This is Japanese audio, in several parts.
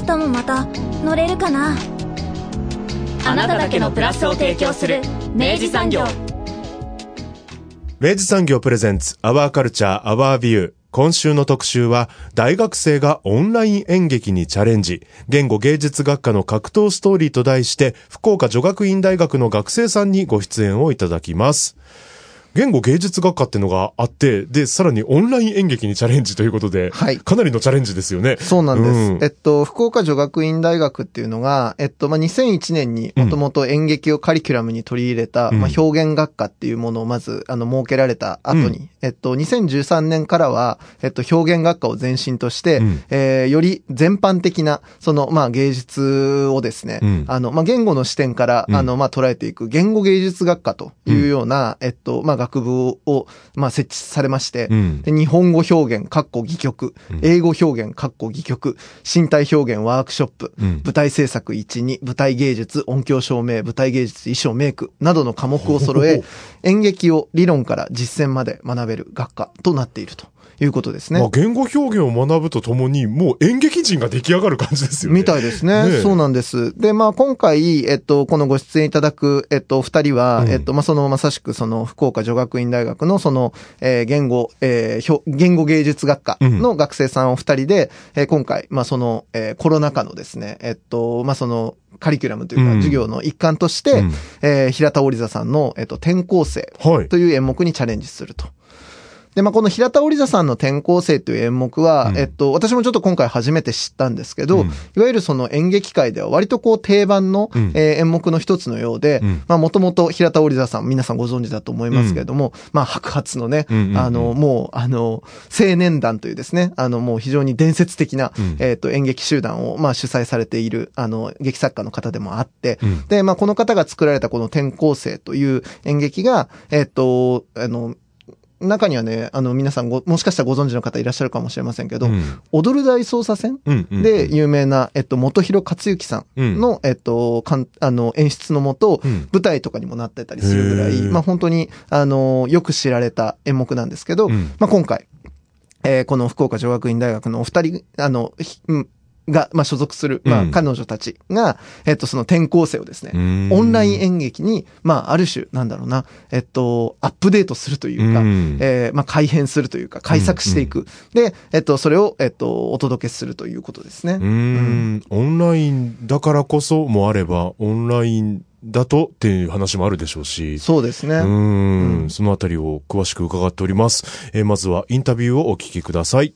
明日もまた乗れるかな？あなただけのプラスを提供する明治産業。明治産業プレゼンツアワーカルチャーアワービュー今週の特集は、大学生がオンライン演劇にチャレンジ、言語芸術学科の格闘ストーリーと題して、福岡女学院大学の学生さんにご出演をいただきます。言語芸術学科っていうのがあって、で、さらにオンライン演劇にチャレンジということで、はい。かなりのチャレンジですよね。そうなんです。うん、えっと、福岡女学院大学っていうのが、えっと、まあ、2001年にもともと演劇をカリキュラムに取り入れた、うん、まあ、表現学科っていうものをまず、あの、設けられた後に、うん、えっと、2013年からは、えっと、表現学科を前身として、うん、えー、より全般的な、その、まあ、芸術をですね、あの、まあ、言語の視点から、あの、まあ、捉えていく言語芸術学科というような、えっと、まあ、学部を、まあ、設置されまして、うん、で日本語表現、括弧戯曲、英語表現、括弧戯曲、身体表現ワークショップ、うん、舞台制作1、2、舞台芸術、音響照明、舞台芸術、衣装、メイク。などの科目を揃え、演劇を理論から実践まで学べる学科となっていると。いうことですね。まあ、言語表現を学ぶとともに、もう演劇人が出来上がる感じですよね。みたいですね。ねそうなんです。で、まあ、今回、えっと、このご出演いただく、えっと、二人は、うん、えっと、まあ、その、まさしくその、福岡女学院大学の、その、えー、言語、えー、言語芸術学科の学生さんお二人で、うん、えー、今回、まあ、その、えー、コロナ禍のですね、えっと、まあ、その、カリキュラムというか、授業の一環として、うん、えー、平田織座さんの、えっと、転校生という演目にチャレンジすると。で、まあ、この平田織座さんの転校生という演目は、うん、えっと、私もちょっと今回初めて知ったんですけど、うん、いわゆるその演劇界では割とこう定番の、うん、えー、演目の一つのようで、まあ、もともと平田織座さん、皆さんご存知だと思いますけれども、まあ、白髪のね、あの、もう、あの、青年団というですね、あの、もう非常に伝説的な、えっと、演劇集団を、まあ、主催されている、あの、劇作家の方でもあって、で、まあ、この方が作られたこの転校生という演劇が、えっと、あの、中にはね、あの、皆さんご、もしかしたらご存知の方いらっしゃるかもしれませんけど、うん、踊る大捜査線で有名な、えっと、元広克行さんの、うん、えっと、かん、あの、演出のもと、うん、舞台とかにもなってたりするぐらい、まあ本当に、あの、よく知られた演目なんですけど、まあ今回、えー、この福岡女学院大学のお二人、あの、が、まあ、所属する、まあ、彼女たちが、えっと、その転校生をですね、オンライン演劇に、まあ、ある種、なんだろうな、えっと、アップデートするというか、えー、まあ、改変するというか、改作していく。で、えっと、それを、えっと、お届けするということですね。うん。オンラインだからこそもあれば、オンラインだとっていう話もあるでしょうし。そうですね。うん。そのあたりを詳しく伺っております。えー、まずはインタビューをお聞きください。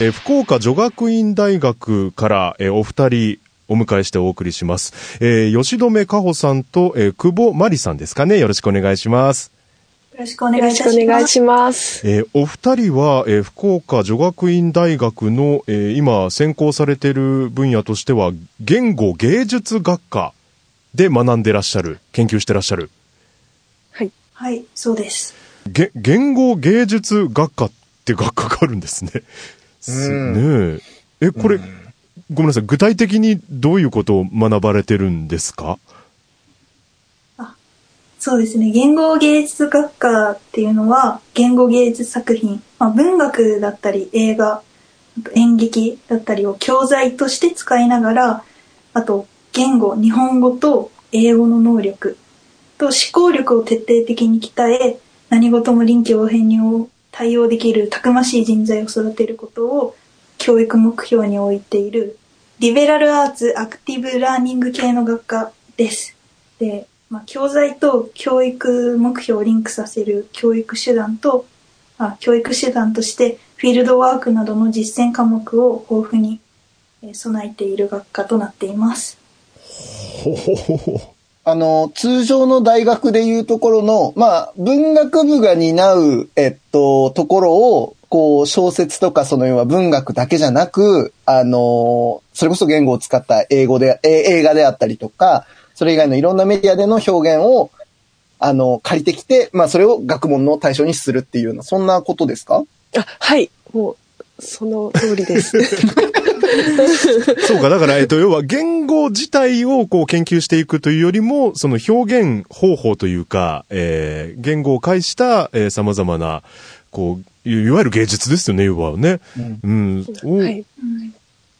えー、福岡女学院大学から、えー、お二人お迎えしてお送りします。えー、吉留加穂さんと、えー、久保真理さんですかね。よろしくお願いします。よろしくお願いします。お願いします。えー、お二人は、えー、福岡女学院大学の、えー、今専攻されている分野としては、言語芸術学科で学んでらっしゃる、研究してらっしゃる。はい。はい、そうです。げ、言語芸術学科っていう学科があるんですね。ねえ。え、これ、ごめんなさい。具体的にどういうことを学ばれてるんですか？あ、そうですね。言語芸術学科っていうのは、言語芸術作品、まあ、文学だったり映画、演劇だったりを教材として使いながら、あと、言語、日本語と英語の能力と思考力を徹底的に鍛え、何事も臨機応変に対応できるたくましい人材を育てることを教育目標に置いているリベラルアーツアクティブラーニング系の学科です。で、まあ、教材と教育目標をリンクさせる教育手段と、あ教育手段としてフィールドワークなどの実践科目を豊富に備えている学科となっています。ほほほほ。あの、通常の大学でいうところの、まあ、文学部が担う、えっと、ところを、こう、小説とか、その要は文学だけじゃなく、あの、それこそ言語を使った英語で、え映画であったりとか、それ以外のいろんなメディアでの表現を、あの、借りてきて、まあ、それを学問の対象にするっていうような、そんなことですか？あ、はい。もう、その通りです。そうか、だから、えっと、要は言語自体をこう研究していくというよりも、その表現方法というか、えー、言語を介した、えー、様々な、こう、いいわゆる芸術ですよね、要はね。うん。をはい。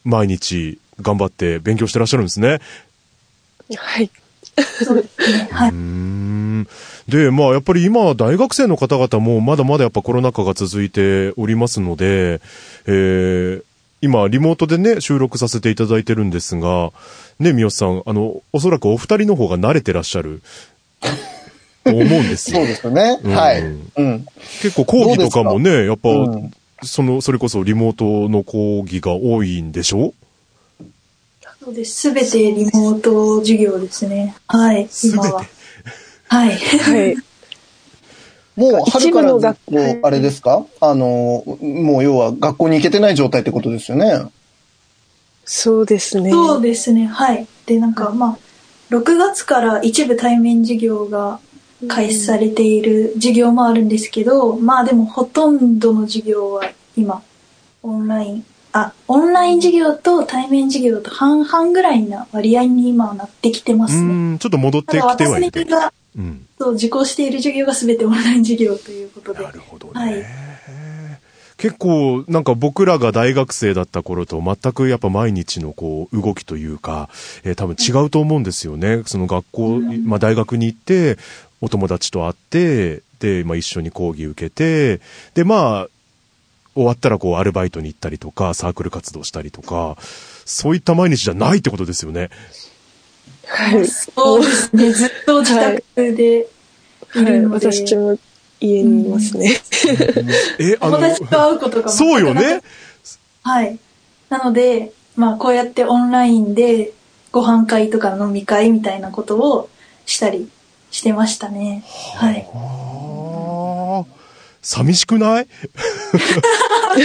毎日頑張って勉強してらっしゃるんですね。はい。そうですね。はい。ん。で、まあ、やっぱり今、大学生の方々も、まだまだやっぱコロナ禍が続いておりますので、えー、今、リモートでね、収録させていただいてるんですが、ね、三好さん、あの、おそらくお二人の方が慣れてらっしゃる、と思うんですよそう。ですよね。うんはい。うん。結構講義とかもね、やっぱ、うんその、それこそリモートの講義が多いんでしょ？そうです。すべてリモート授業ですね。はい。今は。はい。はい。もう、春からずっ一部の学と、あれですか？あの、もう要は学校に行けてない状態ってことですよね。そうですね。そうですね。はい。で、なんか、まあ、6月から一部対面授業が開始されている授業もあるんですけど、まあでもほとんどの授業は今、オンライン、あ、オンライン授業と対面授業と半々ぐらいな割合に今はなってきてまうすね。ちょっと戻ってきてはいる。うん。そう受講している授業が全てオンライン授業ということで。なるほどね。はい結構、なんか僕らが大学生だった頃と全くやっぱ毎日のこう動きというか、えー多分違うと思うんですよね。その学校、まあ大学に行って、お友達と会って、で、まあ一緒に講義受けて、で、まあ、終わったらこうアルバイトに行ったりとか、サークル活動したりとか、そういった毎日じゃないってことですよね。はい。そうですね。ずっと自宅でいはい。るので。私も家にいますね。え、あ友達と会うことがそうよね。はい。なので、まあこうやってオンラインでご飯会とか飲み会みたいなことをしたりしてましたね。はい。寂しくない？め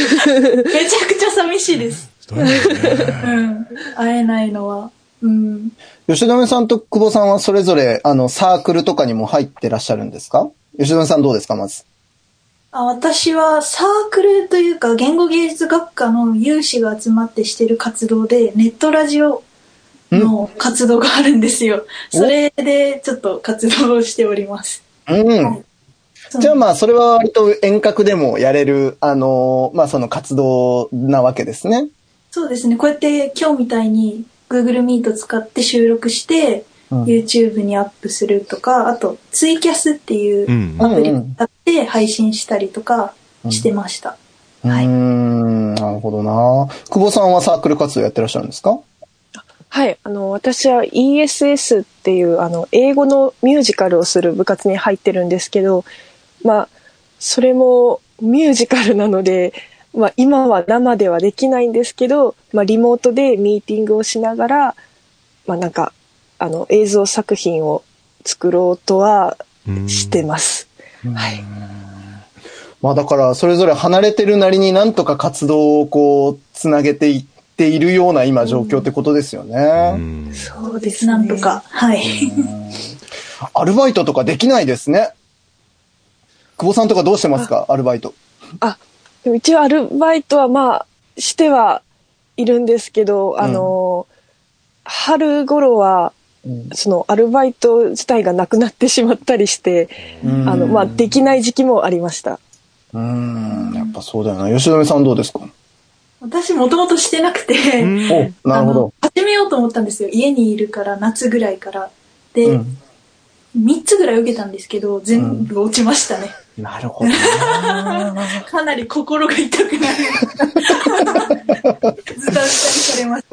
ちゃくちゃ寂しいです。うん。会えないのは。うん。吉留さんと久保さんはそれぞれ、あの、サークルとかにも入ってらっしゃるんですか？吉留さんどうですか、まず？あ私はサークルというか言語芸術学科の有志が集まってしてる活動でネットラジオの活動があるんですよ。それでちょっと活動をしております。うん。じゃあまあ、それは割と遠隔でもやれる、あの、まあその活動なわけですね。そうですね。こうやって今日みたいに Google Meet 使って収録して、うん YouTube にアップするとか、あとツイキャスっていううんアプリを使って配信したりとかしてました。うーはいん、なるほどな。久保さんはサークル活動やってらっしゃるんですか？はい。あの、私は ESS っていう、あの、英語のミュージカルをする部活に入ってるんですけど、まあ、それもミュージカルなので、まあ、今は生ではできないんですけど、まあ、リモートでミーティングをしながら、まあ、なんか、あの、映像作品を作ろうとはうんしてます。はい。まあだから、それぞれ離れてるなりになんとか活動をこう、つなげていっているような今状況ってことですようね。んそうですなんとか。はい。アルバイトとかできないですね。久保さんとかどうしてますか？アルバイト。あ、でも一応アルバイトはまあ、してはいるんですけど、あの、春頃は、そのアルバイト自体がなくなってしまったりして、うんあの、まあ、できない時期もありました。うーん、やっぱそうだよな。吉留さんどうですか？私もともとしてなくて、お、なるほどあの。始めようと思ったんですよ。家にいるから、夏ぐらいから。で、うん3つぐらい受けたんですけど、全部落ちましたね。なるほどな。かなり心が痛くなる。ズタズタにされまし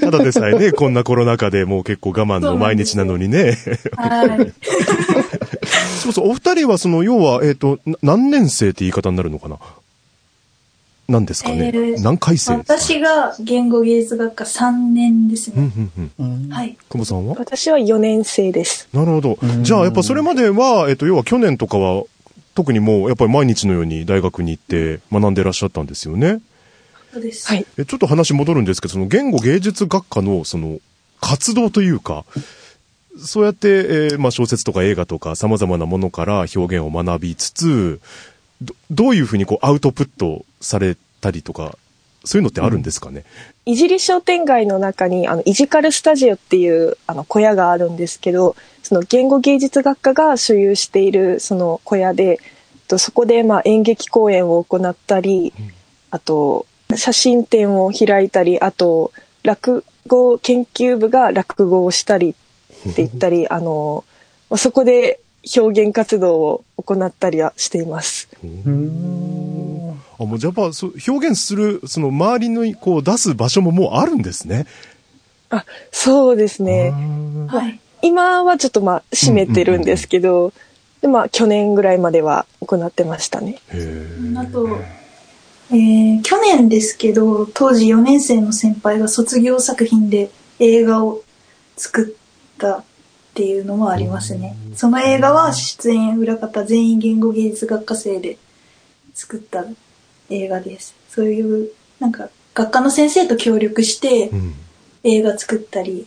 ただでさえね、こんなコロナ禍でもう結構我慢の毎日なのにね。た。はい。そうそう、お二人はその、要は、えっ、と、な何年生って言い方になるのかな？何ですかね、えー何回生ですか？私が言語芸術学科3年ですうんね。うんうん。はい。久保さんは？私は4年生です。なるほど。じゃあ、やっぱそれまでは、えっ、と、要は去年とかは、特にもうやっぱり毎日のように大学に行って学んでらっしゃったんですよね。そうです。はい。えちょっと話戻るんですけど、その言語芸術学科のその活動というか、そうやって、えーまあ小説とか映画とか様々なものから表現を学びつつ、どどういうふうにこうアウトプットされたりとか、そういうのってあるんですかね、いじり商店街の中に、あの、イジカルスタジオっていう、あの、小屋があるんですけど、その言語芸術学科が所有している、その小屋で、とそこで、まあ、演劇公演を行ったり、あと、写真展を開いたり、あと、落語研究部が落語をしたりって言ったり、あの、まあそこで表現活動を行ったりはしています。あもうやっぱそう表現する、その周りのこう出す場所ももうあるんですね。あ、そうですね。はい。今はちょっとまあ閉めてるんですけど、でまあ去年ぐらいまでは行ってましたね。へあと、えー去年ですけど、当時4年生の先輩が卒業作品で映画を作ったっていうのもありますね。その映画は出演裏方全員言語芸術学科生で作った映画です。そういう、なんか、学科の先生と協力してうん。映画作ったり、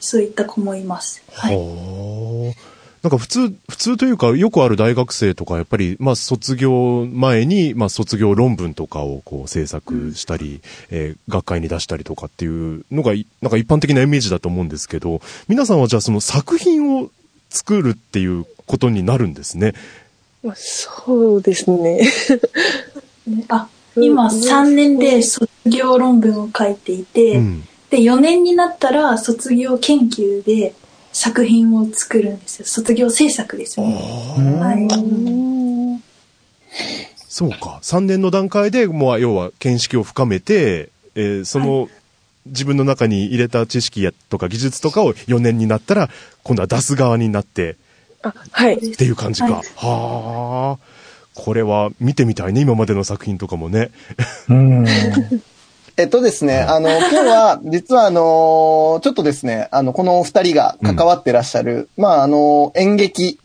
そういった子もいます。はい。はあ。なんか普通、普通というか、よくある大学生とか、やっぱり、まあ卒業前に、まあ卒業論文とかをこう制作したり、えー学会に出したりとかっていうのがい、なんか一般的なイメージだと思うんですけど、皆さんはじゃあその作品を作るっていうことになるんですね。まあ、そうですね。ねあ、今3年で卒業論文を書いていて、うん。で、4年になったら卒業研究で作品を作るんですよ。卒業制作ですね。はい。そうか。3年の段階で、もう、要は、見識を深めて、えーその、自分の中に入れた知識やとか技術とかを4年になったら、今度は出す側になって、あ、はい。っていう感じか。はいはあ。これは見てみたいね、今までの作品とかもね。えっとですね、あの、今日は、実はあの、ちょっとですね、あの、このお二人が関わってらっしゃる、まあ、あの、演劇、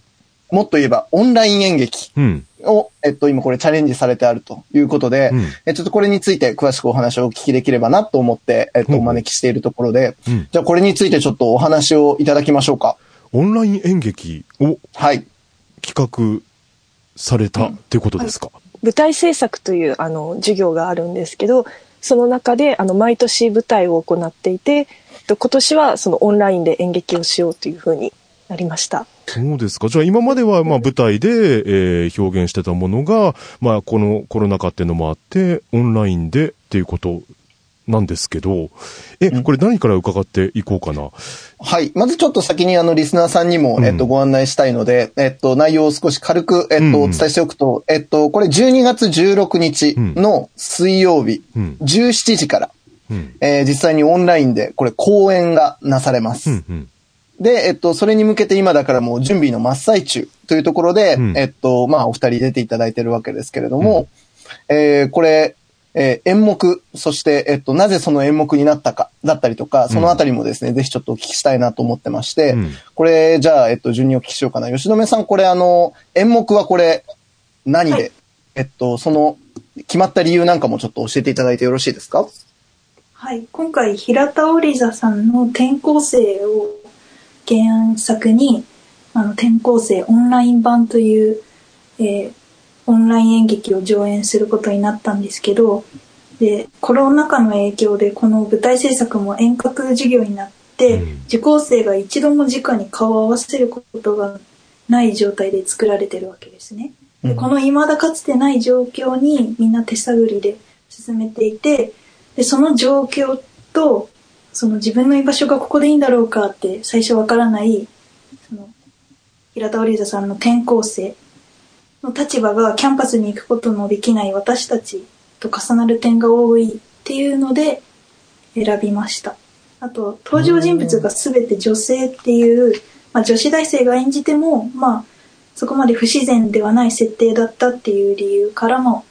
もっと言えばオンライン演劇うん。を、えっと、今これチャレンジされてあるということで、うんえちょっとこれについて詳しくお話をお聞きできればなと思って、えっと、うんお招きしているところで、うんじゃあこれについてちょっとお話をいただきましょうか。オンライン演劇をはい。企画されたっていうことですか？舞台制作というあの授業があるんですけど、その中であの毎年舞台を行っていて、と今年はそのオンラインで演劇をしようというふうになりました。そうですか？じゃあ今まではまあ舞台で、えー表現してたものが、まあこのコロナ禍っていうのもあって、オンラインでっていうことなんですけど、え、これ何から伺っていこうかな？はい。まずちょっと先にあの、リスナーさんにも、うんえっと、ご案内したいので、えっと、内容を少し軽く、えっと、うんお伝えしておくと、えっと、これ12月16日の水曜日、うん。17時から、うん。えー実際にオンラインで、これ講演がなされます。うん。うん。で、えっと、それに向けて今だからもう準備の真っ最中というところで、うんえっと、まあ、お二人出ていただいてるわけですけれども、えーこれ、えー演目、そして、えっと、なぜその演目になったか、だったりとか、そのあたりもですね、ぜひちょっとお聞きしたいなと思ってまして、うんこれ、じゃあ、えっと、順にお聞きしようかな。吉留さん、これ、あの、演目はこれ、何で、はいえっと、その、決まった理由なんかもちょっと教えていただいてよろしいですか？はい。今回、平田織座さんの転校生を原作に、あの、転校生オンライン版という、えーオンライン演劇を上演することになったんですけど、で、コロナ禍の影響でこの舞台制作も遠隔授業になって、うん受講生が一度も直に顔を合わせることがない状態で作られてるわけですね。でこの未だかつてない状況にみんな手探りで進めていて、で、その状況と、その自分の居場所がここでいいんだろうかって最初わからない、その、平田織座さんの転校生の立場がキャンパスに行くことのできない私たちと重なる点が多いっていうので選びました。あと、登場人物が全て女性っていう、まあ女子大生が演じても、まあ、そこまで不自然ではない設定だったっていう理由からも、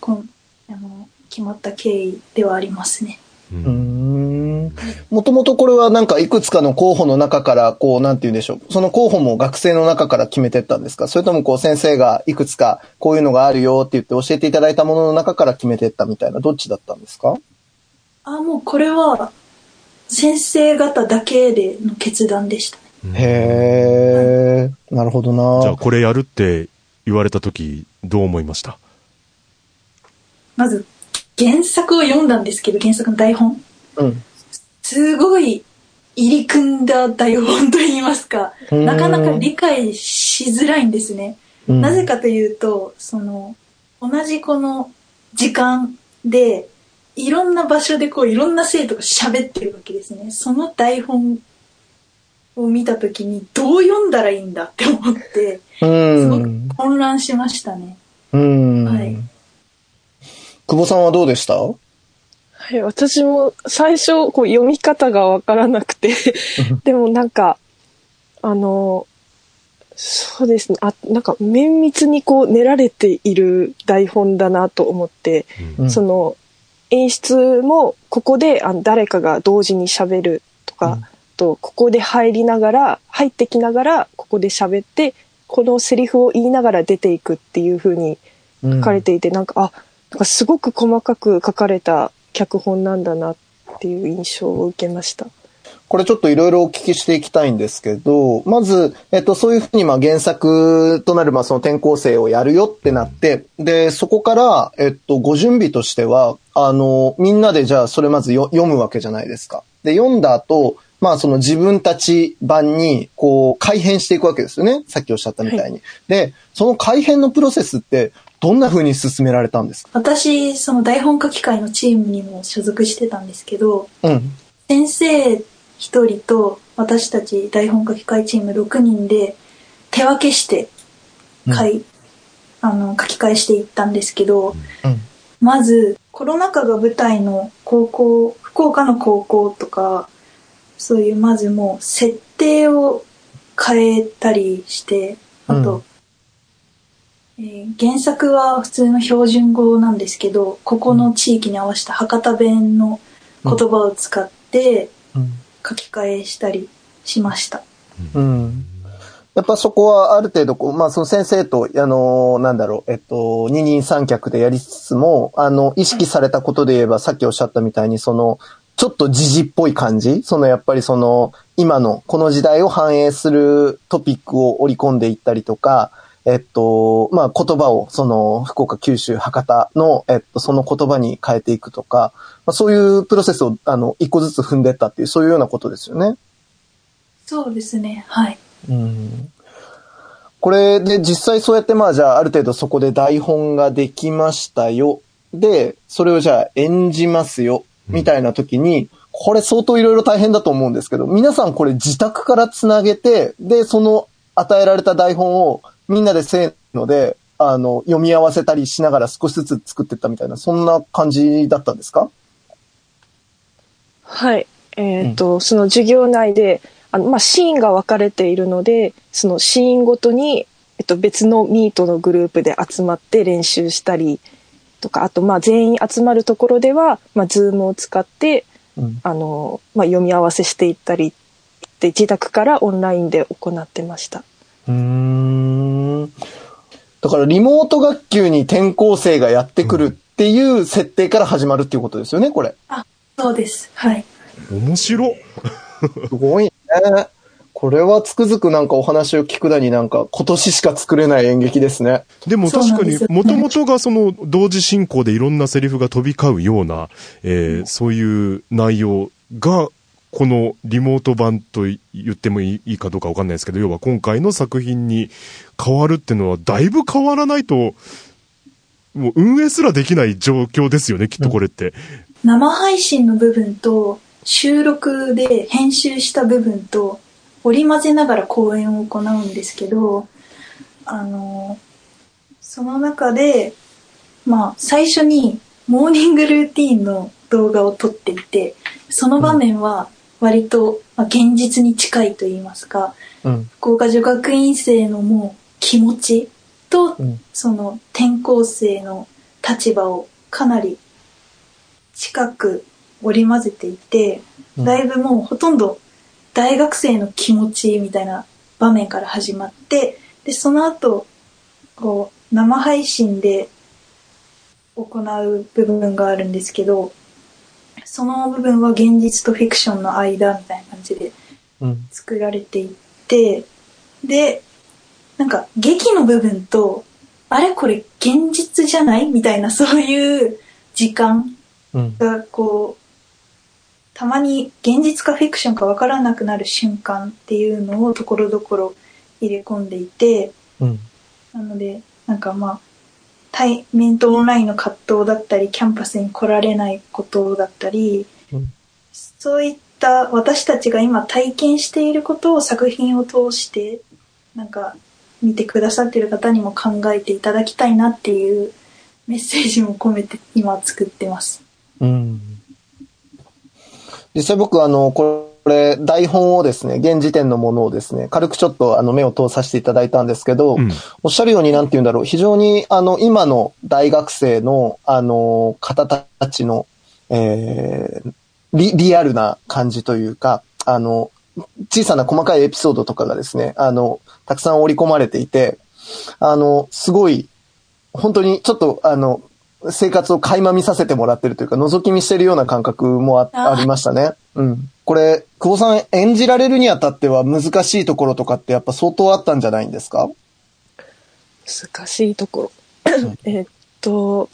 このあの決まった経緯ではありますね。う。ん。もともとこれはなんかいくつかの候補の中から、こう、なんて言うんでしょう。その候補も学生の中から決めてったんですか？それともこう先生がいくつかこういうのがあるよって言って教えていただいたものの中から決めてったみたいな、どっちだったんですか？あ、もうこれは、先生方だけでの決断でしたね。へー。なるほどなじゃあこれやるって言われた時、どう思いました？まず、原作を読んだんですけど、原作の台本。うん。すごい入り組んだ台本と言いますか、うんなかなか理解しづらいんですね。うんなぜかというと、その、同じこの時間で、いろんな場所でこういろんな生徒が喋ってるわけですね。その台本を見たときにどう読んだらいいんだって思って、うすごくん。混乱しましたね。うん。はい久保さんはどうでした？はい、私も最初こう読み方がわからなくて でもなんかあのそうですねあなんか綿密にこう練られている台本だなと思って、うん。その演出もここであの誰かが同時に喋るとか、うん。とここで入りながら入ってきながらここで喋ってこのセリフを言いながら出ていくっていう風に書かれていて、なんかあなんかすごく細かく書かれた脚本なんだなっていう印象を受けました。これちょっといろいろお聞きしていきたいんですけど、まず、えっと、そういうふうにまあ原作となるまあその転校生をやるよってなって、で、そこから、えっと、ご準備としては、あの、みんなでじゃあそれまずよ読むわけじゃないですか。で、読んだ後、まあその自分たち版にこう改変していくわけですよね。さっきおっしゃったみたいに。で、その改変のプロセスってどんな風に進められたんです？か私、その台本書き会のチームにも所属してたんですけど、うん。先生一人と私たち台本書き会チーム6人で手分けして書い、あの書き換えしていったんですけど、うん。まずコロナ禍が舞台の高校福岡の高校とかそういうまずもう設定を変えたりしてあと、うんえー原作は普通の標準語なんですけどここの地域に合わせた博多弁の言葉を使ってうん。書き換えしたりしました。うん。やっぱそこはある程度こう、まあその先生と、あの、なんだろう、えっと、二人三脚でやりつつも、あの、意識されたことで言えば、さっきおっしゃったみたいに、その、ちょっと時事っぽい感じ？そのやっぱりその、今の、この時代を反映するトピックを織り込んでいったりとか、えっと、まあ、言葉を、その、福岡、九州、博多の、えっと、その言葉に変えていくとか、まあ、そういうプロセスを、あの、一個ずつ踏んでったっていう、そういうようなことですよね。そうですね。はい。うんこれで実際そうやってまあじゃあある程度そこで台本ができましたよ。で、それをじゃあ演じますよ。みたいな時に、これ相当いろいろ大変だと思うんですけど、皆さんこれ自宅からつなげて、で、その与えられた台本をみんなでせーので、あの、読み合わせたりしながら少しずつ作ってったみたいな、そんな感じだったんですか？はい。えっ、と、その授業内で、あの、まあ、シーンが分かれているので、そのシーンごとに、えっと、別のミートのグループで集まって練習したりとか、あと、まあ、全員集まるところでは、まあ、ズームを使って、うんあの、まあ、読み合わせしていったり、で、自宅からオンラインで行ってました。うーん。だからリモート学級に転校生がやってくるっていう設定から始まるっていうことですよね、これ。そうです。はい。面白っすごいね。これはつくづくなんかお話を聞くだになんか今年しか作れない演劇ですね。でも確かにもともとがその同時進行でいろんなセリフが飛び交うような、えーそういう内容が、このリモート版と言ってもいいいいかどうかわかんないですけど、要は今回の作品に変わるっていうのは、だいぶ変わらないと、もう運営すらできない状況ですよね、きっとこれって。生配信の部分と収録で編集した部分と織り交ぜながら公演を行うんですけど、あの、その中で、まあ、最初にモーニングルーティーンの動画を撮っていて、その場面は割と、まあ、現実に近いと言いますか、うん。福岡女学院生のもう気持ちと、うんその転校生の立場をかなり近く織り交ぜていて、だいぶもうほとんど大学生の気持ちみたいな場面から始まって、で、その後、こう、生配信で行う部分があるんですけど、その部分は現実とフィクションの間みたいな感じでうん。作られていって、で、なんか劇の部分と、あれこれ現実じゃない？みたいなそういう時間うん。がこう、たまに現実かフィクションかわからなくなる瞬間っていうのをところどころ入れ込んでいて、うん。なので、なんかまあ、対面とオンラインの葛藤だったり、キャンパスに来られないことだったり、うんそういった私たちが今体験していることを作品を通して、なんか見てくださっている方にも考えていただきたいなっていうメッセージも込めて今作ってます。うん。実際僕あの、これ、台本をですね、現時点のものをですね、軽くちょっとあの目を通させていただいたんですけど、うん。おっしゃるようになんて言うんだろう、非常にあの、今の大学生のあの、方たちの、えーリ、リアルな感じというか、あの、小さな細かいエピソードとかがですね、あの、たくさん織り込まれていて、あの、すごい、本当にちょっとあの、生活を垣間見させてもらってるというか、覗き見してるような感覚もありましたね。うん。これ、久保さん演じられるにあたっては難しいところとかってやっぱ相当あったんじゃないんですか？難しいところ。えっと、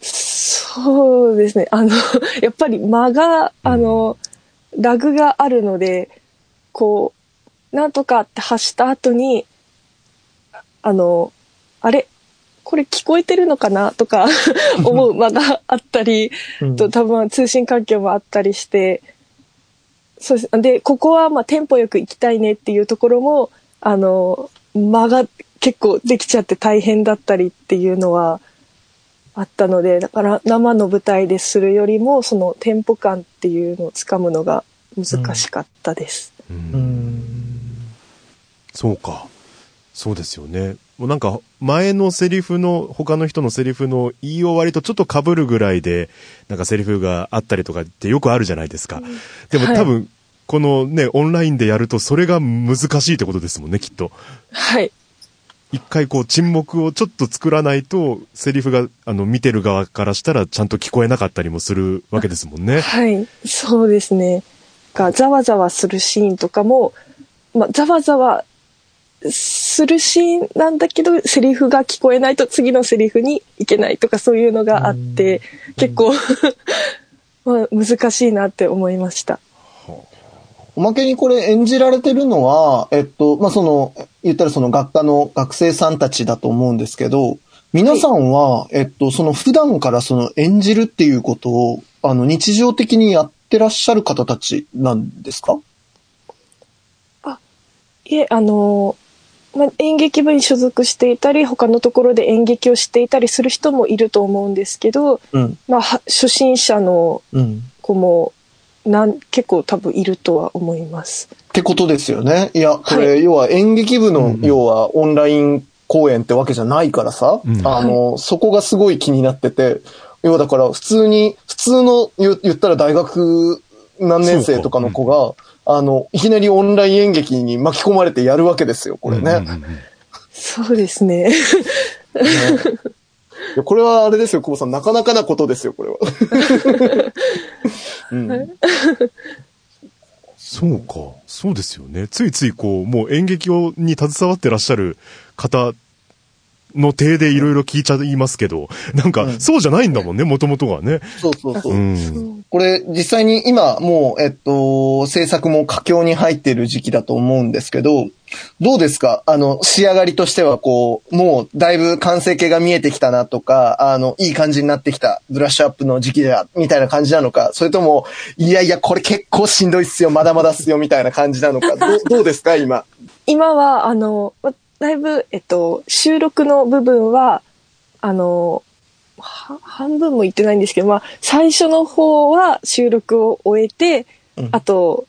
そうですね。あの、やっぱり間が、あの、ラグがあるので、こう、なんとかって発した後に、あの、あれ？これ聞こえてるのかな？とか 思う間があったり、うんと多分通信環境もあったりして、そうです。で、ここはまあテンポよく行きたいねっていうところも、あの、間が結構できちゃって大変だったりっていうのはあったので、だから生の舞台でするよりも、そのテンポ感っていうのをつかむのが難しかったです。うん。そうか。そうですよね。もうなんか、前のセリフの、他の人のセリフの言い終わりとちょっと被るぐらいで、なんかセリフがあったりとかってよくあるじゃないですか。でもはい多分、このね、オンラインでやるとそれが難しいってことですもんね、きっと。はい。一回こう沈黙をちょっと作らないと、セリフが、あの、見てる側からしたらちゃんと聞こえなかったりもするわけですもんね。はい。そうですね。が、ざわざわするシーンとかも、まあ、ざわざわするシーンなんだけど、セリフが聞こえないと次のセリフに行けないとかそういうのがあって、結構、まあ、難しいなって思いました。おまけにこれ演じられてるのは、えっと、まあ、その、言ったらその学科の学生さんたちだと思うんですけど、皆さんは、えっと、その普段からその演じるっていうことを、あの、日常的にやってらっしゃる方たちなんですか？いえ、あの、まあ、演劇部に所属していたり、他のところで演劇をしていたりする人もいると思うんですけど、うん。まあ、は初心者のうん。子もなん結構多分いるとは思います。ってことですよね。いや、これ、は要は演劇部の、うん要はオンライン公演ってわけじゃないからさ、うんあの、そこがすごい気になってて、要はだから普通に、普通の言言ったら大学何年生とかの子が、あの、いきなりオンライン演劇に巻き込まれてやるわけですよ、これね。うんうんうんそうですね。ねいやこれはあれですよ、久保さん。なかなかなことですよ、これは。うんそうか。そうですよね。ついついこう、もう演劇をに携わってらっしゃる方の体でいろいろ聞いちゃいますけど、なんか、うんそうじゃないんだもんね、もともとがね。そうそうそう。うん。これ実際に今もう、えっと、制作も佳境に入っている時期だと思うんですけど、どうですか？あの、仕上がりとしてはこう、もうだいぶ完成形が見えてきたなとか、あの、いい感じになってきた、ブラッシュアップの時期だ、みたいな感じなのか、それとも、いやいや、これ結構しんどいっすよ、まだまだっすよ、みたいな感じなのか、どうどうですか今？今は、あの、まだいぶ、えっと、収録の部分は、あの、は半分も言ってないんですけど、まあ、最初の方は収録を終えて、うんあと、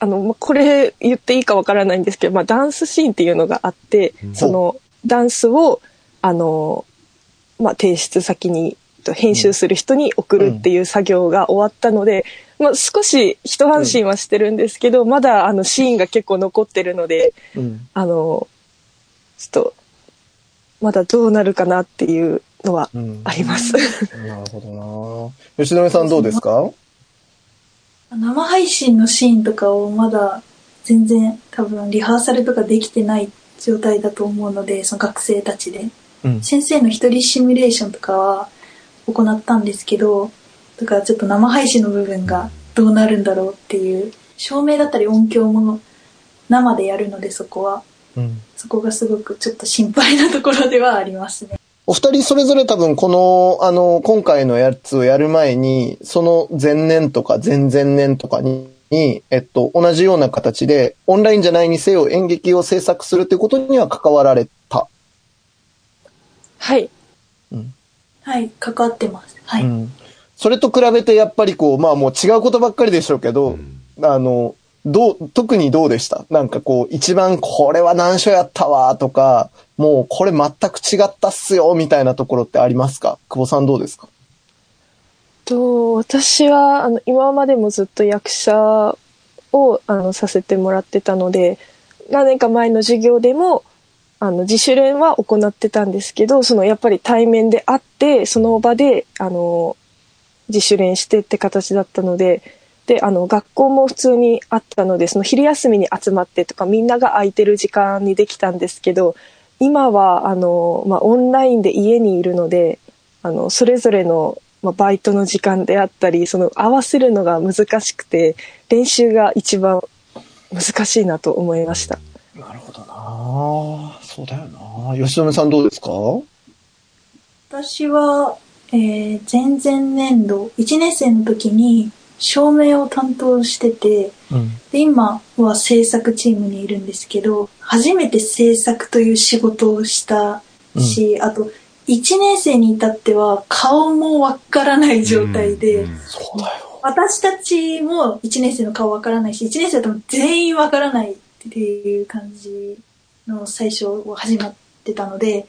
あの、まあこれ言っていいかわからないんですけど、まあ、ダンスシーンっていうのがあって、その、ダンスを、あの、まあ、提出先にと、編集する人に送るっていう作業が終わったので、まあ、少し一安心はしてるんですけど、まだあのシーンが結構残ってるので、うん。あの、ちょっと、まだどうなるかなっていうのはうん。あります。なるほどな吉野さんどうですか？生配信のシーンとかをまだ全然多分リハーサルとかできてない状態だと思うので、その学生たちで。うん。先生の一人シミュレーションとかは行ったんですけど、だからちょっと生配信の部分がどうなるんだろうっていう、照明だったり音響も生でやるのでそこは、うん。そこがすごくちょっと心配なところではありますね。お二人それぞれ多分この、あの、今回のやつをやる前に、その前年とか前々年とかに、にえっと、同じような形で、オンラインじゃないにせよ演劇を制作するっていうことには関わられた。はい。はい、関わってます。はい。うん。それと比べてやっぱりこう、まあもう違うことばっかりでしょうけど、あの、どう、特にどうでした？なんかこう、一番これは難所やったわとか、もうこれ全く違ったっすよみたいなところってありますか？久保さんどうですか？と私はあの今までもずっと役者をあのさせてもらってたので何年か前の授業でもあの自主練は行ってたんですけどそのやっぱり対面で会ってその場であの自主練してって形だったのでであの学校も普通にあったのでその昼休みに集まってとかみんなが空いてる時間にできたんですけど今はあの、まあ、オンラインで家にいるのであのそれぞれの、まあ、バイトの時間であったりその合わせるのが難しくて練習が一番難しいなと思いました。なるほどな。そうだよな。吉留さんどうですか？私は、えー、前々年度、1年生の時に照明を担当してて、うん。で、今は制作チームにいるんですけど、初めて制作という仕事をしたし、あと、1年生に至っては顔もわからない状態で、うん。私たちも1年生の顔わからないし、1年生とも全員わからないっていう感じの最初は始まってたので、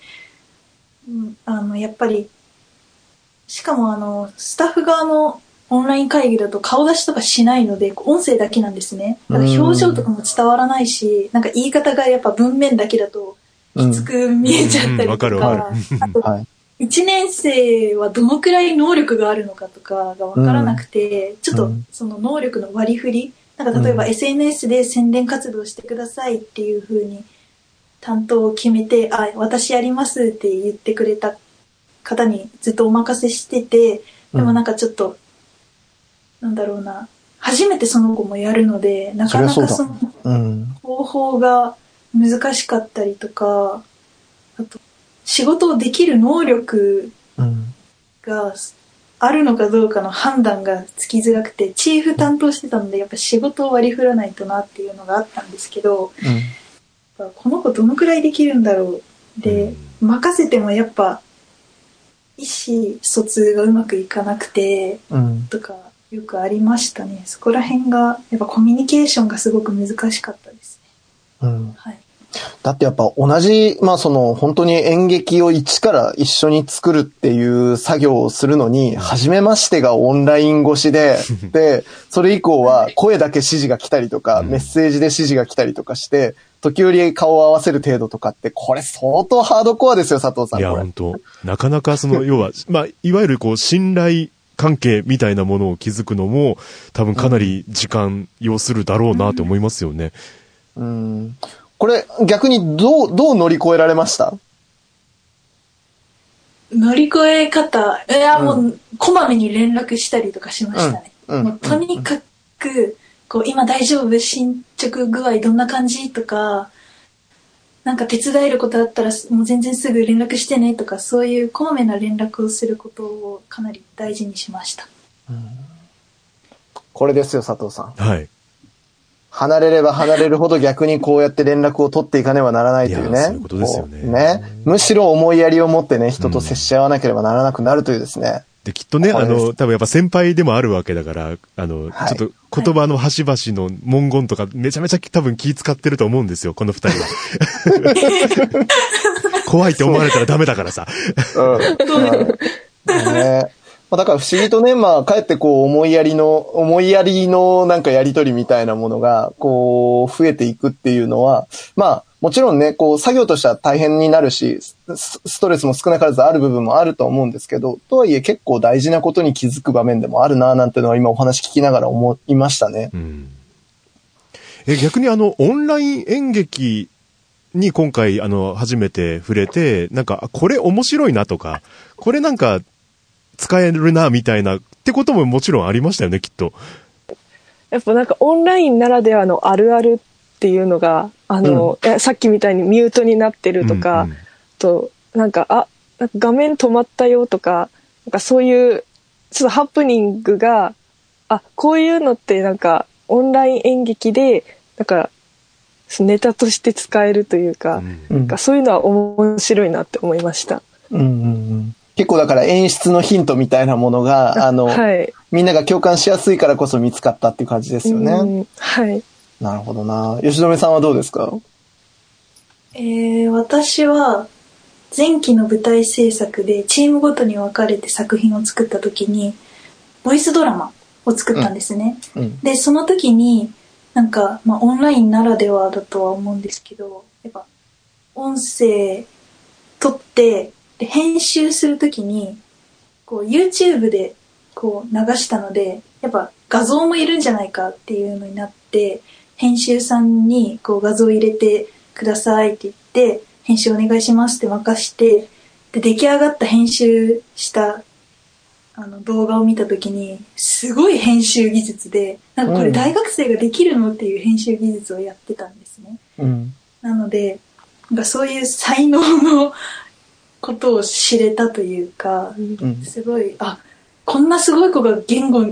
うん、あの、やっぱり、しかもあの、スタッフ側のオンライン会議だと顔出しとかしないので、音声だけなんですね。だから表情とかも伝わらないし、なんか言い方がやっぱ文面だけだときつく見えちゃったりとうん。わかるわかあとはい。1年生はどのくらい能力があるのかとかがわからなくて、ちょっとうん。その能力の割り振り、なんか例えばうん。SNS で宣伝活動してくださいっていう風に担当を決めて、あ、私やりますって言ってくれた方にずっとお任せしてて、でもなんかちょっと、なんだろうな、初めてその子もやるので、なかなかそうのうん。方法が難しかったりとか、あと、仕事をできる能力うん。があるのかどうかの判断がつきづらくて、チーフ担当してたので、やっぱ仕事を割り振らないとなっていうのがあったんですけど、この子どのくらいできるんだろう。で、任せてもやっぱ、意思疎通がうまくいかなくて、うん。よくありましたね。そこら辺が、やっぱコミュニケーションがすごく難しかったですね。うん。はい。だってやっぱ同じ、まあその本当に演劇を一から一緒に作るっていう作業をするのに、初めましてがオンライン越しで、で、それ以降は声だけ指示が来たりとか、うんメッセージで指示が来たりとかして、時折顔を合わせる程度とかって、これ相当ハードコアですよ、佐藤さん。いや、本当なかなかその、要は、まあ、いわゆるこう、信頼関係みたいなものを築くのも、多分かなり時間要するだろうなって思いますよね。うん。これ逆にどう、どう乗り越えられました？乗り越え方、いや、もう、こまめに連絡したりとかしましたね。うん。うん。もうとにかく、こう、今大丈夫？進捗具合どんな感じ？とか、なんか手伝えることあったら、もう全然すぐ連絡してねとか、そういうこまめな連絡をすることをかなり大事にしました。これですよ、佐藤さん。はい。離れれば離れるほど逆にこうやって連絡を取っていかねばならないというね。いやそういうことですよねね。むしろ思いやりを持ってね、人と接し合わなければならなくなるというですね。で、きっとね、あの、多分やっぱ先輩でもあるわけだから、あの、はいちょっと言葉の端々の文言とかめちゃめちゃ多分気使ってると思うんですよ、この二人は。怖いって思われたらダメだからさ。うん。ねまあ、だから不思議とね、まあ、かえってこう、思いやりの、思いやりのなんかやりとりみたいなものが、こう、増えていくっていうのは、まあ、もちろんね、こう、作業としては大変になるし、スストレスも少なからずある部分もあると思うんですけど、とはいえ結構大事なことに気づく場面でもあるな、なんてのは今お話聞きながら思いましたね。うん。え、逆にあの、オンライン演劇に今回、あの、初めて触れて、なんか、あこれ面白いなとか、これなんか、使えるな、みたいな、ってことももちろんありましたよね、きっと。やっぱなんかオンラインならではのあるあるっていうのが、あの、いやさっきみたいにミュートになってるとか、うんうんと、なんか、あ、なんか画面止まったよとか、なんかそういう、ちょっとハプニングが、あ、こういうのってなんか、オンライン演劇で、なんか、ネタとして使えるというか、うんなんかそういうのは面白いなって思いました。うんうんうん結構だから演出のヒントみたいなものが、あの、はい。みんなが共感しやすいからこそ見つかったっていう感じですよね。うんはい。なるほどな。吉留さんはどうですか？えー、私は前期の舞台制作でチームごとに分かれて作品を作った時にボイスドラマを作ったんですね。うん。でその時になんか、まあ、オンラインならではだとは思うんですけどやっぱ音声撮ってで編集する時にこう YouTube でこう流したのでやっぱ画像もいるんじゃないかっていうのになって編集さんにこう画像入れてくださいって言って編集お願いしますって任してで出来上がった編集したあの動画を見た時にすごい編集技術でなんかこれうん大学生ができるのっていう編集技術をやってたんですね。うん。なのでなんかそういう才能のことを知れたというかうん。すごいあこんなすごい子が言語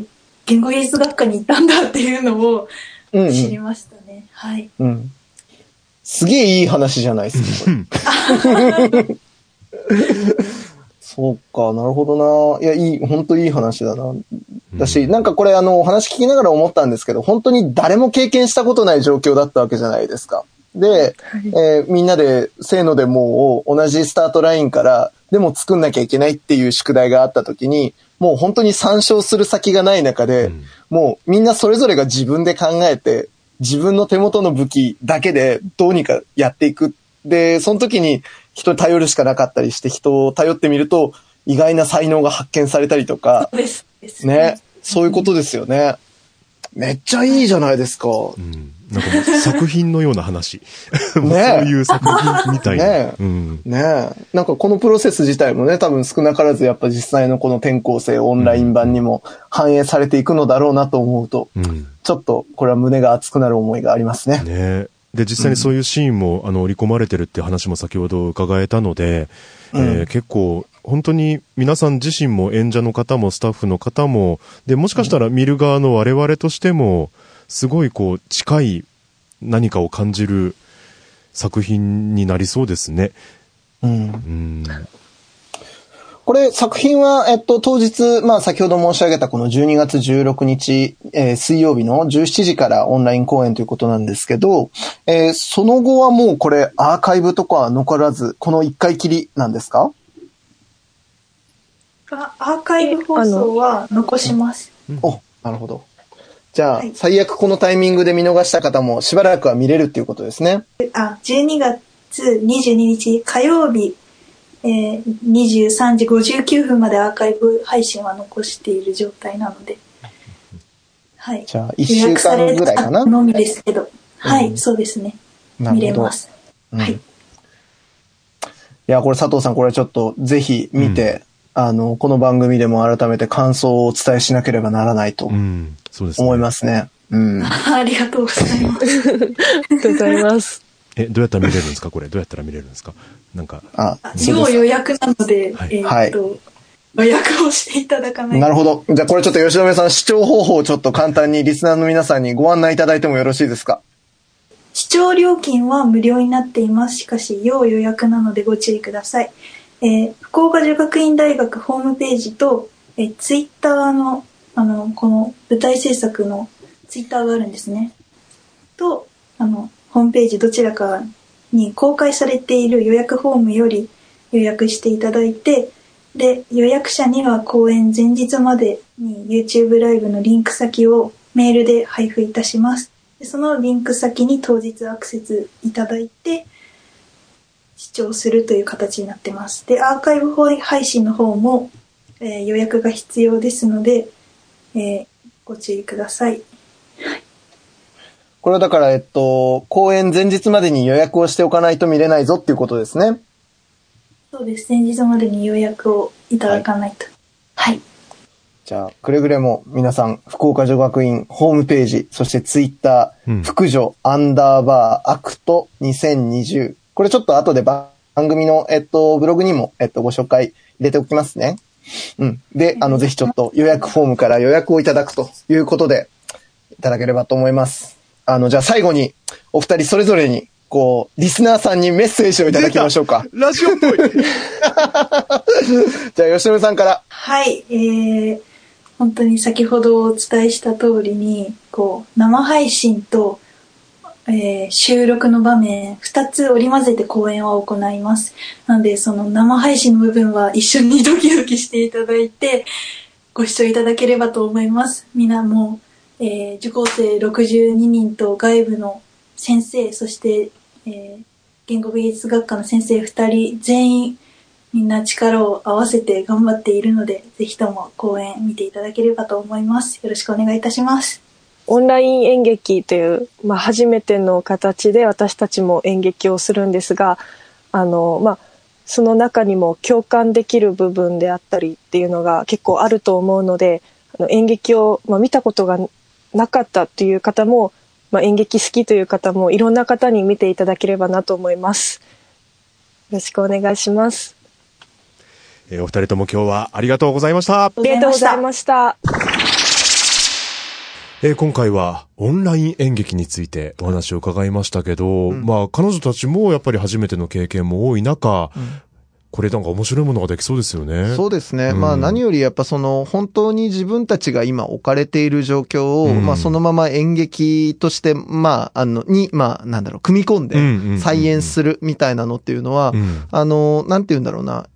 言語芸術学科に行ったんだっていうのをうん、知りましたね。はい。うん。すげえいい話じゃないですか。これ そうか、なるほどな。いや、いい、本当いい話だな。だし、なんかこれあの、お話聞きながら思ったんですけど、本当に誰も経験したことない状況だったわけじゃないですか。で、えーみんなで、せーのでもう同じスタートラインから、でも作んなきゃいけないっていう宿題があった時に、もう本当に参照する先がない中で、うんもうみんなそれぞれが自分で考えて、自分の手元の武器だけでどうにかやっていく。で、その時に人に頼るしかなかったりして、人を頼ってみると、意外な才能が発見されたりとか、そうです。ですね、そういうことですよね。めっちゃいいじゃないですか。うん。なんか作品のような話。そういう作品みたいな。ねうん。ねえ。なんかこのプロセス自体もね、多分少なからずやっぱ実際のこの転校生オンライン版にも反映されていくのだろうなと思うと、うん。ちょっとこれは胸が熱くなる思いがありますね。ねで、実際にそういうシーンも、あの、織り込まれてるって話も先ほど伺えたので、うんえー結構、本当に皆さん自身も演者の方もスタッフの方も、で、もしかしたら見る側の我々としても、すごいこう、近い何かを感じる作品になりそうですね。うんうん。これ作品は、えっと、当日、まあ先ほど申し上げたこの12月16日、えー水曜日の17時からオンライン公演ということなんですけど、えーその後はもうこれアーカイブとかは残らず、この一回きりなんですか？あアーカイブ放送は残します。お、なるほど。じゃあ、はい最悪このタイミングで見逃した方もしばらくは見れるっていうことですね。あ、12月22日火曜日、えー、23時59分までアーカイブ配信は残している状態なので。はい。じゃあ一週間ぐらいかな？のみですけど。はい、うんそうですね。見れます。うんはいいや、これ佐藤さん、これちょっとぜひ見て、あの、この番組でも改めて感想をお伝えしなければならないとうん。そうですね。思いますね。うん。ありがとうございます。ありがとうございます。え、どうやったら見れるんですか？これ。どうやったら見れるんですか？なんか。あ、あそうです要予約なので、はいえーっと、予約をしていただかないとなるほど。じゃあこれちょっと吉留さん、視聴方法をちょっと簡単にリスナーの皆さんにご案内いただいてもよろしいですか？視聴料金は無料になっています。しかし、要予約なのでご注意ください。えー福岡女学院大学ホームページと、えーツイッターの、あの、この舞台制作のツイッターがあるんですね。と、あの、ホームページどちらかに公開されている予約フォームより予約していただいて、で、予約者には公演前日までに YouTube ライブのリンク先をメールで配布いたします。でそのリンク先に当日アクセスいただいて、視聴するという形になってます。で、アーカイブ配信の方も、えー予約が必要ですので、えーご注意ください。これはだから、えっと、公演前日までに予約をしておかないと見れないぞっていうことですね。そうです。前日までに予約をいただかないと。はい。じゃあ、くれぐれも皆さん、福岡女学院ホームページ、そしてツイッター、うん福女アンダーバーアクト2020。これちょっと後で番組の、えっと、ブログにも、えっと、ご紹介入れておきますね。うん。で、あの、ぜひちょっと予約フォームから予約をいただくということで、いただければと思います。あの、じゃあ最後に、お二人それぞれに、こう、リスナーさんにメッセージをいただきましょうか。ラジオっぽい。じゃあ、吉野さんから。はい、えー、本当に先ほどお伝えした通りに、こう、生配信と、えー収録の場面、二つ織り交ぜて公演を行います。なので、その生配信の部分は一緒にドキドキしていただいて、ご視聴いただければと思います。皆も、えー受講生62人と外部の先生、そして、えー言語芸術学科の先生2人、全員、みんな力を合わせて頑張っているので、ぜひとも講演見ていただければと思います。よろしくお願いいたします。オンライン演劇という、まあ、初めての形で私たちも演劇をするんですがあの、まあ、その中にも共感できる部分であったりっていうのが結構あると思うのであの演劇を、まあ、見たことがなかったという方も、まあ、演劇好きという方もいろんな方に見ていただければなと思います。よろしくお願いします。えーお二人とも今日はありがとうございました。ありがとうございました。えー今回はオンライン演劇についてお話を伺いましたけど、まあ彼女たちもやっぱり初めての経験も多い中、これなんか面白いものができそうですよね。そうですね。うんまあ何よりやっぱその本当に自分たちが今置かれている状況を、うんまあそのまま演劇として、まああの、に、まあなんだろう、組み込んうんうんうんうんで再演するみたいなのっていうのは、うんあの、なんて言うんだろうな。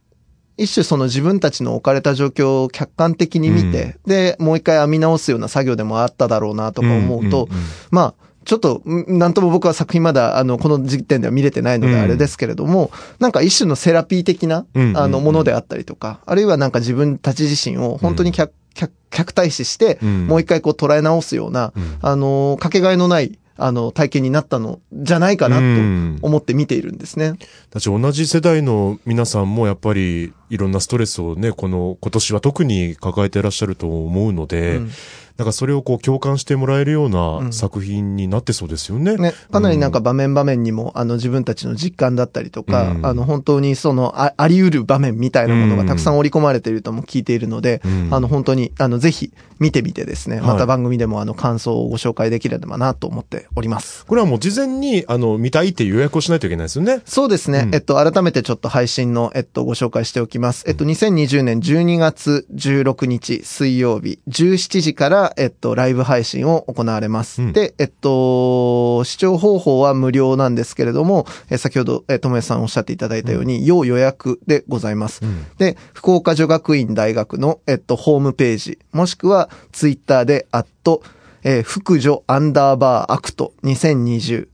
一種その自分たちの置かれた状況を客観的に見て、で、もう一回編み直すような作業でもあっただろうなとか思うと、んんん。まあ、ちょっと、んなんとも僕は作品まだ、あの、この時点では見れてないのでうんあれですけれども、なんか一種のセラピー的な、うんうんうん。あの、ものであったりとか、あるいはなんか自分たち自身を本当に客、客、客対視して、うん。もう一回こう捉え直すような、うん。あの、かけがえのない、あの、体験になったのじゃないかなうんと思って見ているんですね。だし同じ世代の皆さんもやっぱりいろんなストレスをね、この今年は特に抱えていらっしゃると思うので、うんなんかそれをこう共感してもらえるよううなん作品になってそうですよね。ね、かなりなんか場面場面にも、あの自分たちの実感だったりとか、うんあの本当にそのああり得る場面みたいなものがたくさん織り込まれているとも聞いているので、うんあの本当に、あのぜひ見てみてですね、はいまた番組でもあの感想をご紹介できればなと思っております。これはもう事前にあの見たいって予約をしないといけないですよね。そうですね。うんえっと、改めてちょっと配信の、えっと、ご紹介しておきます。えっと、2020年12月16日水曜日、17時から、えっと、ライブ配信を行われます。うんで、えっと、視聴方法は無料なんですけれども、え先ほど、えともえさんおっしゃっていただいたように、要予約でございます。うんで、福岡女学院大学の、えっと、ホームページ、もしくは、ツイッターで、アット、えー、福女アンダーバーアクト2020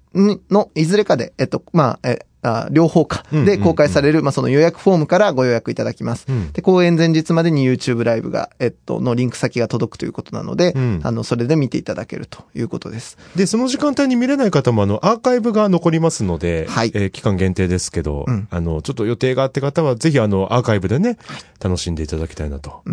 の、いずれかで、えっと、まあ、えあ両方か。うんうんうん。で公開される、まあ、その予約フォームからご予約いただきます。うん。で、公演前日までに YouTube ライブが、えっと、のリンク先が届くということなので、うん。あの、それで見ていただけるということです。で、その時間帯に見れない方もあのアーカイブが残りますので、はい。えー期間限定ですけど、うん。あの、ちょっと予定があって方はぜひあのアーカイブでね、楽しんでいただきたいなと。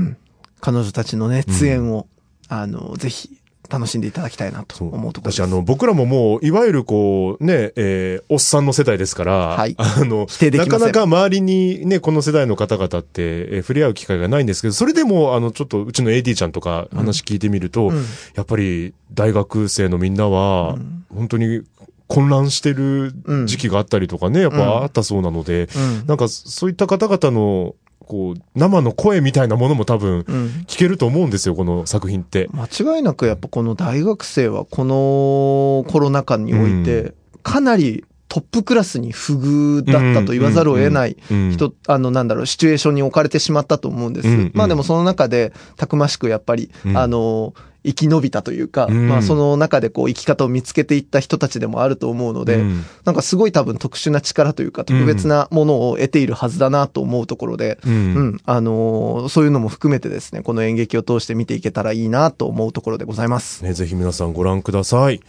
彼女たちの熱演を、あの、ぜひ、楽しんでいただきたいなと思うところです。私あの、僕らももう、いわゆるこう、ね、えーおっさんの世代ですから、はい。あの、なかなか周りにね、この世代の方々って、えー触れ合う機会がないんですけど、それでも、あの、ちょっと、うちの AD ちゃんとか話聞いてみると、うん。やっぱり、大学生のみんなは、本当に混乱してる時期があったりとかね、やっぱあったそうなので、うん。なんか、そういった方々の、こう、生の声みたいなものも多分、うん。聞けると思うんですよ、この作品って。間違いなくやっぱこの大学生はこのコロナ禍において、かなりトップクラスに不遇だったと言わざるを得ないうん。人、あの、なんだろう、シチュエーションに置かれてしまったと思うんです。うん。うん。まあでもその中で、たくましくやっぱり、うん。あの、生き延びたというか、うんまあその中でこう生き方を見つけていった人たちでもあると思うので、うんなんかすごい多分特殊な力というか特別なものを得ているはずだなと思うところで、うんうん、あのーそういうのも含めてですね、この演劇を通して見ていけたらいいなと思うところでございます。ね、ぜひ皆さんご覧ください。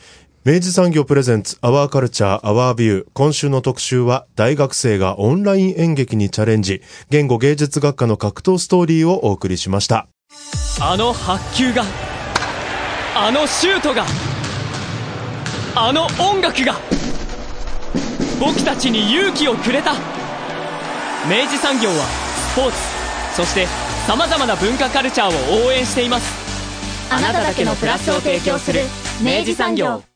明治産業プレゼンツアワーカルチャーアワービュー。今週の特集は大学生がオンライン演劇にチャレンジ。言語芸術学科の格闘ストーリーをお送りしました。あの発球があのシュートがあの音楽が僕たちに勇気をくれた。明治産業はスポーツそしてさまざまな文化カルチャーを応援しています。あなただけのプラスを提供する明治産業。